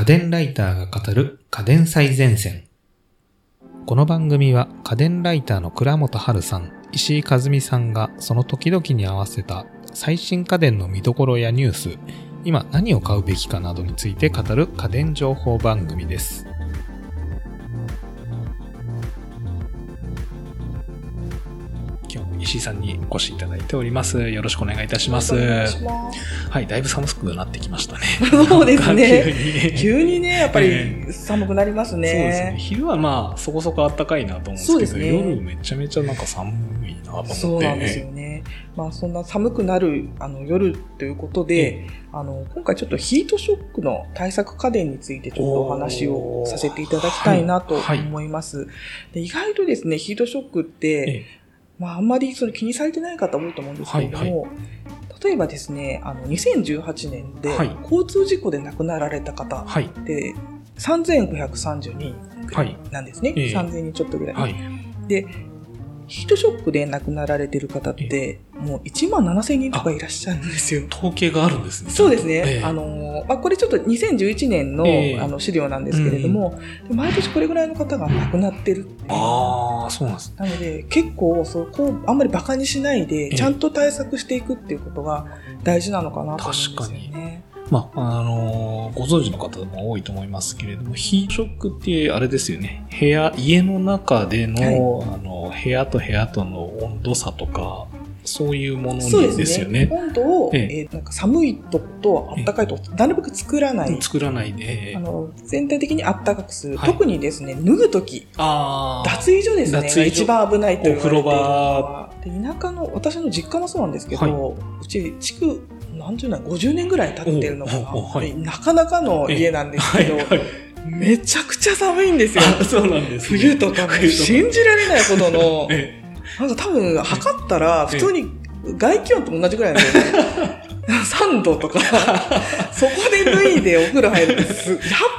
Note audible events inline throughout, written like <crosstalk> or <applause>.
家電ライターが語る家電最前線。この番組は家電ライターの倉本春さん、石井和美さんがその時々に合わせた最新家電の見どころやニュース、今何を買うべきかなどについて語る家電情報番組です。石井さんにお越しいただいております。よろしくお願いいたします。はい、だいぶ寒くなってきましたね。そうですね <laughs> 急に急にね、やっぱえり寒くなりますそうですね。ね。昼はまあ、そこそこ暖かいなと思うんですけど、ね夜めちゃめちゃなんか寒いなと思って。そうなんですよね。まあそんな寒くなるあの夜ということで、あの今回ちょっとヒートショックの対策家電についてちょっとお話をさせていただきたいなとおーはい思います。で意外とですね、ヒートショックって、えまああんまりそれ気にされてない方多いと思うんですけれども、はい例えばですね、あの2018年ではい交通事故で亡くなられた方はい。で3532人ぐらいなんですね。ええ3000人ちょっとぐらい。はい。で、ヒートショックで亡くなられてる方って、もう1万7000人とかいらっしゃるんですよ。統計があるんですね。そうですね。ええあの、まあ、これちょっと2011年の,、ええあの資料なんですけれども、で毎年これぐらいの方が亡くなってるってああ、そうなんですね。なので、結構そこをあんまり馬鹿にしないで、えちゃんと対策していくっていうことが大事なのかなと思うんですよね。まあ、あのー、ご存知の方も多いと思いますけれども、ヒートショックってあれですよね。部屋、家の中での、はい、あの、部屋と部屋との温度差とか、そういうものですよね。ね温度を、ええー、なんか寒いとこと暖かいとこ、なるべく作らない。作らないで。あの全体的に暖かくする。はい、特にですね、脱ぐとき。脱衣所ですね。脱衣一番危ないといお風呂場。田舎の、私の実家もそうなんですけど、はい、うち地区十年、50年ぐらい経ってるのかな、はい、なかなかの家なんですけど、はいはい、めちゃくちゃ寒いんですよ。<laughs> そうなんです、ね、冬とか、ね、信じられないほどの、<laughs> なんか多分測ったら普通に外気温と同じぐらいなんですよね。<laughs> 3度とか、そこで脱いでお風呂入るって、やっ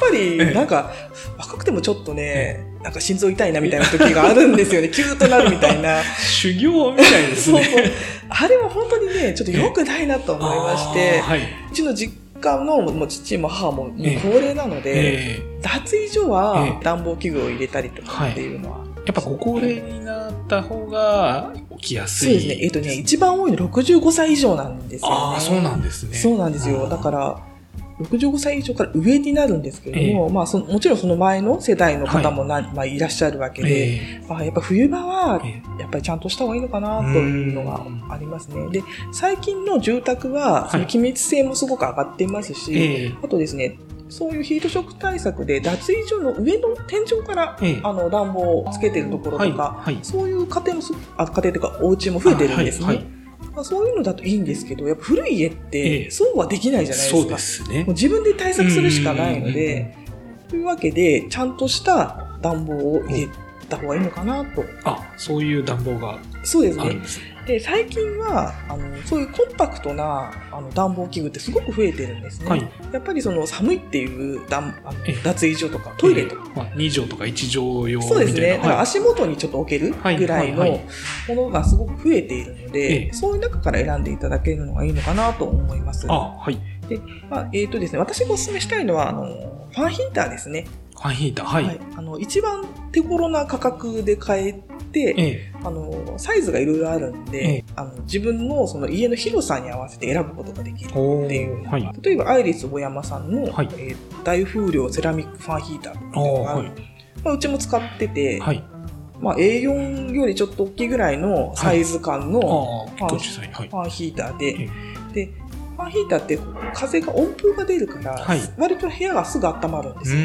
ぱりなんか若くてもちょっとね、なんか心臓痛いなみたいな時があるんですよね <laughs> キューッとなるみたいな修行みたいですね。そうそうあれは本当にねちょっと良くないなと思いましてはい。うちの実家のもう父も母も高齢なので、え脱衣所えはえ暖房器具を入れたりとかっていうのは、ーやっぱご高齢になった方が起きやすい。そうですね。えっとね、一番多いの65歳以上なんですよ、ね。ああ、そうなんですね。そうなんですよ。だから、65歳以上から上になるんですけれども、まあその、もちろんその前の世代の方もな、まあ、いらっしゃるわけで、えまあ、やっぱ冬場はえ、やっぱりちゃんとした方がいいのかなというのがありますね。で、最近の住宅は、その気密性もすごく上がっていますし、ええ。あとですね、そういうヒートショック対策で脱衣所の上の天井から、ええ。あの暖房をつけてるところとか、はい。はい。そういう家庭もすあ家庭というかお家も増えてるんですね。はい。はいまあ、そういうのだといいんですけど、やっぱ古い家っえてえそうはできないじゃないですか。そうですねもう。自分で対策するしかないので、というわけで、ちゃんとした暖房を入れた方がいいのかなと。あ、そういう暖房があるん。ですね。で、最近は、あの、そういうコンパクトなあの暖房器具ってすごく増えてるんですね。はい。やっぱりその寒いっていう暖あのええ脱衣所とかトイレとか、まあ、2畳とか1畳用。そうですね。だからはい足元にちょっと置けるぐらいのはいはいものがすごく増えているので、ええそういう中から選んでいただけるのがいいのかなと思います。あ、はい。まあ、えっ、とですね、私がお勧めしたいのは、あの、ファンヒーターですね。ファンヒーター、はい。あの、一番手頃な価格で買えて、ええあの、サイズがいろいろあるんで、ええあの、自分のその家の広さに合わせて選ぶことができる。おっていうーはい。例えば、アイリス小山さんの、はいえー大風量セラミックファンヒーターっていうのがあるはいまあ、うちも使ってて、はい。まあ、A4 よりちょっと大きいぐらいのサイズ感のああ、結構小さい。はいフ。ァンヒーターで、えで、ファンヒーターって風が、温風が出るから、はい割と部屋がすぐ温まるんでうすよ。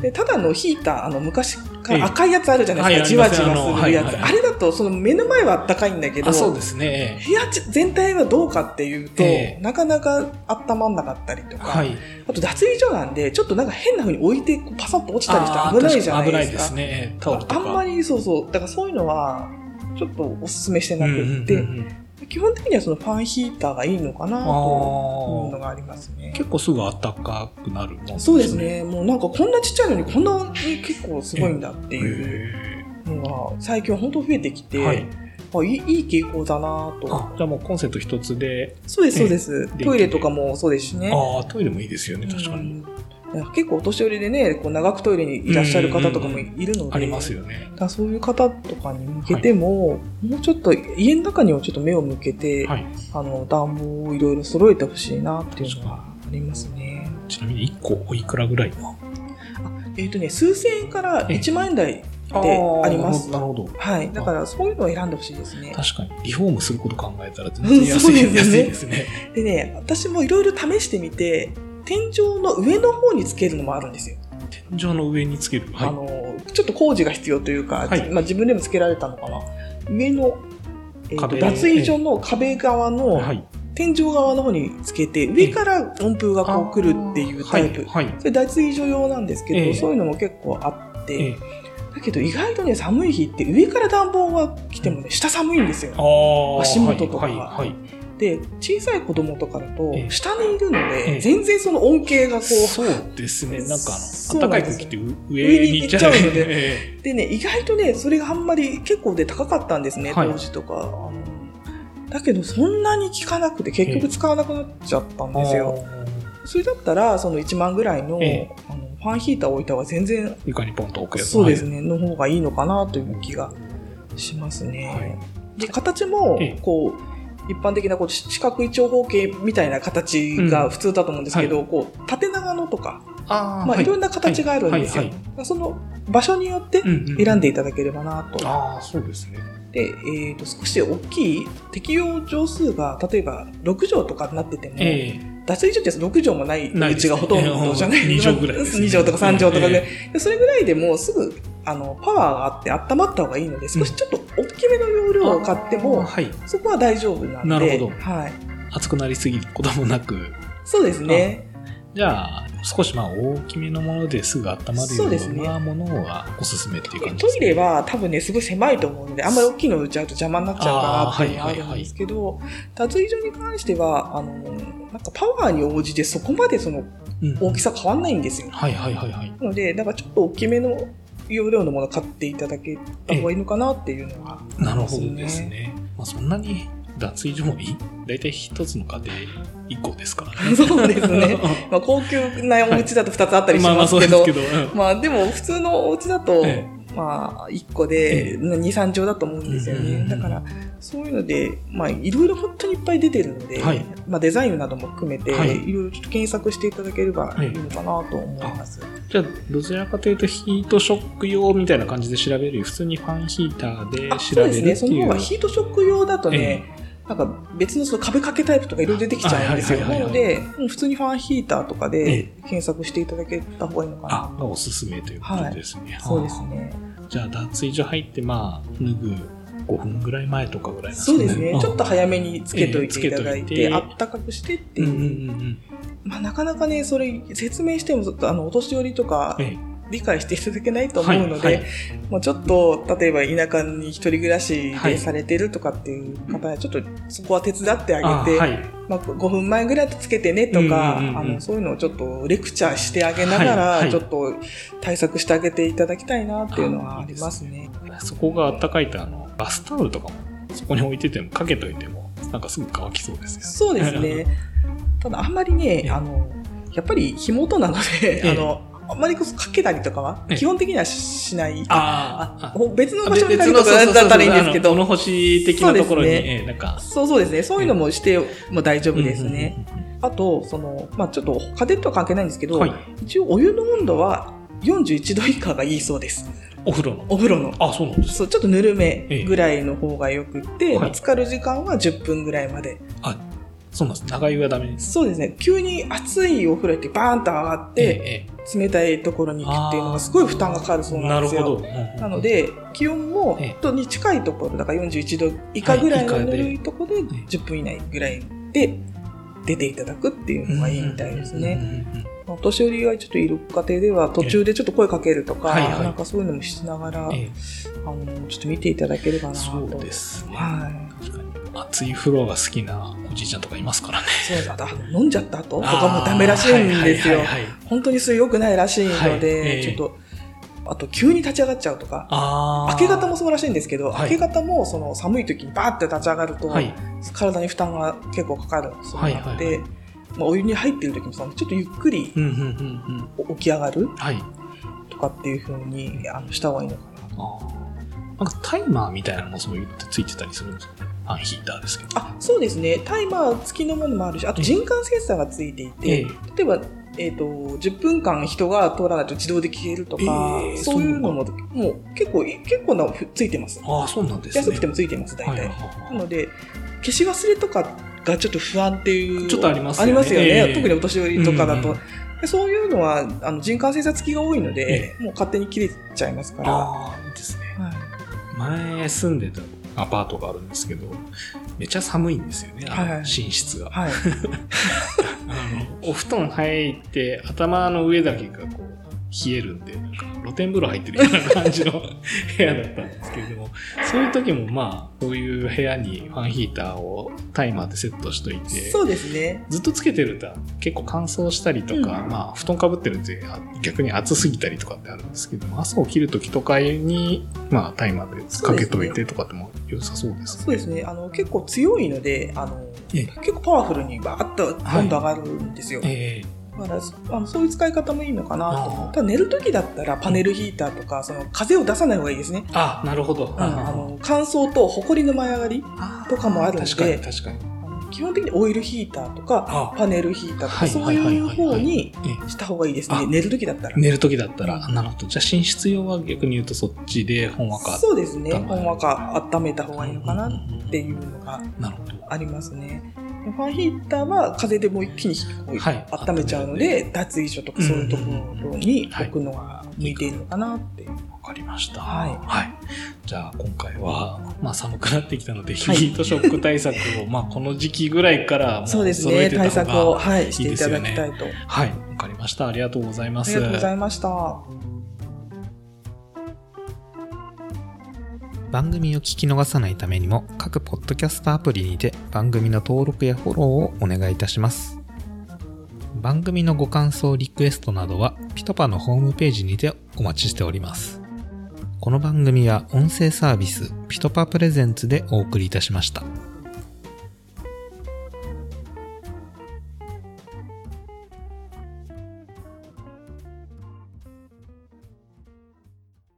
でただのヒーター、あの昔かええら赤いやつあるじゃないですか、はいじわじわすするやつ。ああれだと、その目の前は暖かいんだけど、あ、そうですね。部屋全体はどうかっていうと、ええなかなか温まんなかったりとか、はい。あと脱衣所なんで、ちょっとなんか変な風に置いてパサッと落ちたりして危ないじゃないですか。危ないですね。あんまりそうそう、だからそういうのは、ちょっとお勧めしてなくって、うんうんうんうん基本的にはそのファンヒーターがいいのかなというのがありますね。結構すぐ暖かくなるもんそうです。ね。もうなんかこんなちっちゃいのにこんなに結構すごいんだってへいうーのが最近は本当増えてきて、はいあいいいい傾向だなと。あ、じゃあもうコンセント一つで、そうです、そうです。えトイレとかもそうですしね。ああ、トイレもいいですよね、確かに。うん結構お年寄りでね、こう長くトイレにいらっしゃる方とかもいるので、ありますよね。そういう方とかに向けても、もうちょっと家の中にもちょっと目を向けて、はい。あの、暖房をいろいろ揃えてほしいなっていうのはありますね。ちなみに1個おいくらぐらいのえっ、とね、数千円から1万円台であります。なるほど。はい。だからそういうのを選んでほしいですね。確かに、リフォームすること考えたら全然安い,、ね安いです <laughs> ね。でね、私もいろいろ試してみて、天井の上の方につけるのもあるんですよ。天井の上につける。はい。あの、ちょっと工事が必要というか、はいまあ自分でもつけられたのかな。上の、えーと壁脱衣所の壁側の、はい。天井側の方につけて、上から温風がこう来るっていうタイプ。はい。はい。それ脱衣所用なんですけど、ええそういうのも結構あって、ええだけど意外とね、寒い日って上から暖房が来てもね、下寒いんですよ。足元とかはい。はい。で、小さい子供とかだとええ、下にいるのええ。で、全然その恩恵がこう、そうですね。なんかあの、暖かい時って上に行っちゃう。の <laughs> えでね、意外とね、それがあんまり結構で高かったんですね、はい。当時とか。だけど、そんなに効かなくて、結局使わなくなっちゃったんえですよ。それだったら、その1万ぐらいの,、ええ。あのファンヒーターを置いた方が全然、床にポンと置くやつ。そうですね、の方がいいのかなという気がしますね。はい。で、形もええ、こう、一般的なこう四角い長方形みたいな形が普通だと思うんですけど、こう、縦長のとか、ああ。まあ、い。ろんな形があるんですよ。はいはいその場所によって選んでいただければなと。ああ、そうですね。で、えっ、と、少し大きい適用畳数が、例えば6畳とかになってても、え脱衣所って6畳もないうですねちがほとんどじゃない。ええ二畳ぐらいですね。<laughs> 2畳とか3畳とかで、え。でそれぐらいでもうすぐ、あの、パワーがあって温まった方がいいので、少しちょっと大きめの容量を買っても、はい。そこは大丈夫なんで。なるほどはい。熱くなりすぎることもなく、そうですね。じゃあ、少しまあ大きめのものですぐ温まるよそうですねうなものがおすすめっていう感じトイレは、は多分ね、すごい狭いと思うので、あんまり大きいのを打っちゃうと邪魔になっちゃうかなっていうのがあるんですけど、脱衣所に関しては、あの、なんかパワーに応じてそこまでそのうん大きさ変わんないんですよ。はいはいはいはい。なので、だからちょっと大きめの容量のものを買っていただけた方がいいのかなっていうのは、なるほどです。ね。まあそんなに脱衣所もいい？大体一つの家庭一個ですからね。<laughs> そうですね。まあ、高級なお家だと2つあったりしまあまあますけど、<laughs> そうですけど。うんまあでも普通のお家だと、えまあ1個でええ2、3畳だと思うんですよね。だからそういうので、まあいろいろ本当にいっぱい出てるので、はいまあデザインなども含めて、はいいろいろちょっと検索していただければいいのかなと思います。じゃあ、どちらかというとヒートショック用みたいな感じで調べる？普通にファンヒーターであ調べそうですね。るっていう。その方がヒートショック用だとね、なんか別のその壁掛けタイプとかいろいろ出てきちゃうんですよ。はいはいはいはいなので、普通にファンヒーターとかえで検索していただけた方がいいのかな。あ、がおすすめということですね。そうですね。じゃあ、脱衣所入って、まあ、脱ぐ5分ぐらい前とかぐらいなんそうですね。ちょっと早早めにつけといていただいて、あったかくしてっていう。うんうんうんうん。まあ、なかなかね、それ説明しても、あの、お年寄りとかえ理解していただけないと思うので、はいはいもうちょっと、例えば田舎に一人暮らしはいでされてるとかっていう方は、ちょっとそこは手伝ってああげて、はい。まあ、5分前ぐらいとつけてねとか、うんうんうんうんあの、そういうのをちょっとレクチャーしてあげながら、ちょっと対策してあげていただきたいなっていうのはありますね。そこがあったかいと、あの、バスタオルとかも、そこに置いてても、かけといても、なんかすぐ乾きそうですよね。そうですね。ただあんまりね、ええあの、やっぱり火元なので、ええあの、あんまりこうかけたりとかはええ基本的にはしない。ああほ別の場所にか別のけとかだったらいいんですけど、物干し的なところに、そうですねええなんか、そうそうですね。そういうのもしても大丈夫ですね。あと、その、まあちょっと家電とは関係ないんですけど、はい一応お湯の温度は41度以下がいいそうです。お風呂の？お風呂の。あ、そうなんです。そう、ちょっとぬるめぐらいの方がよくって、はいまあ浸かる時間は10分ぐらいまで。あ、そうなんです。長湯はダメです。そうですね。急に熱いお風呂ってバーンと上がって、ええ冷たいところに行くっていうのがすごい負担がかかるそうなですよ。なんるほど。うんなの、で、気温もええ、とに近いところ、だから41度以下ぐらいのぬるいところでえ10分以内ぐらいで出ていただくっていうのがいいみたいですね。お年寄りがちょっといる家庭では途中でちょっと声かけるとか、はいはいなんかそういうのもしながら、ええあの、ちょっと見ていただければなと。そうですね。は確かに。熱い風呂が好きなおじいちゃんとかいますからね。い。そうだ、あの飲んじゃった後？とかもダメらしいんですよあーはいはい。はいはい本当にそれ良くないらしいのはいで、ええちょっと、あと急に立ち上がっちゃうとか、あ明け方もそうらしいんですけど、はい明け方もその寒い時にバーって立ち上がると、はい。体に負担が結構かかるそうなので、はいはいまあ、お湯に入ってる時もさ、ちょっとゆっくり。起き上がるはい。とかっていう風にあのした方がいいのかな。あーなんかタイマーみたいなのもそういうのってついてたりするんですかね？ファンヒーターですけど。あ、そうですね。タイマー付きのものもあるし、あと人感センサーが付いていて、ええ例えば、えっ、と、10分間人が通らないと自動で消えるとか、ええそういうのも、もう結構、結構な、ついてます。ああ、そうなんですね。安くてもついてます、大体。はいなので、消し忘れとかがちょっと不安っていう。ちょっとありますよねありますよね。ええ特にお年寄りとかだと。うんうんでそういうのは、あの、人感センサー付きが多いので、えもう勝手に切れちゃいますから。ああ、いいですね。はい前住んでたアパートがあるんですけど、めっちゃ寒いんですよね、あのはいはい寝室が。はい。<laughs> あのお布団入って頭の上だけがこう冷えるんで、なんか露天風呂入ってるような感じの <laughs> 部屋だったんですけれども、そういう時もまあ、そういう部屋にファンヒーターをタイマーでセットしといて、そうですね。ずっとつけてると結構乾燥したりとか、うんまあ布団かぶってるんであ逆に暑すぎたりとかってあるんですけども、朝起きる時とかに、まあタイマーでかけといてとかっても良さそうですね。そうですね。あの、結構強いので、あの、ええ結構パワフルにバーッと温度上がるんですよ。えだからあのそういう使い方もいいのかなと。ただ寝るときだったらパネルヒーターとか、その風を出さない方がいいですね。あ、なるほど。うんあの乾燥と埃の舞い上がりとかもあるんで確かに確かに。基本的にオイルヒーターとかあパネルヒーターとかはいそうはいう方にえした方がいいですあね寝る時だったら、寝る時だったら、なるほど。じゃあ寝室用は逆に言うとそっちでほんわか。そうですねほんわか温めた方がいいのかなっていうのが。ありますねファンヒーターは風でもう一気に温めちゃうので、脱衣所とかそういうところに置くのが向いているのかなっていう、わかりました。はいはい。じゃあ今回は、まあ寒くなってきたので、ヒはいートショック対策を、まあこの時期ぐらいからもうそうですね対策を、はい、していただきたいとはい。わかりました。ありがとうございます。ありがとうございました。番組を聞き逃さないためにも各ポッドキャストアプリにて番組の登録やフォローをお願いいたします。番組のご感想リクエストなどはピトパのホームページにてお待ちしております。この番組は音声サービスピトパプレゼンツでお送りいたしました。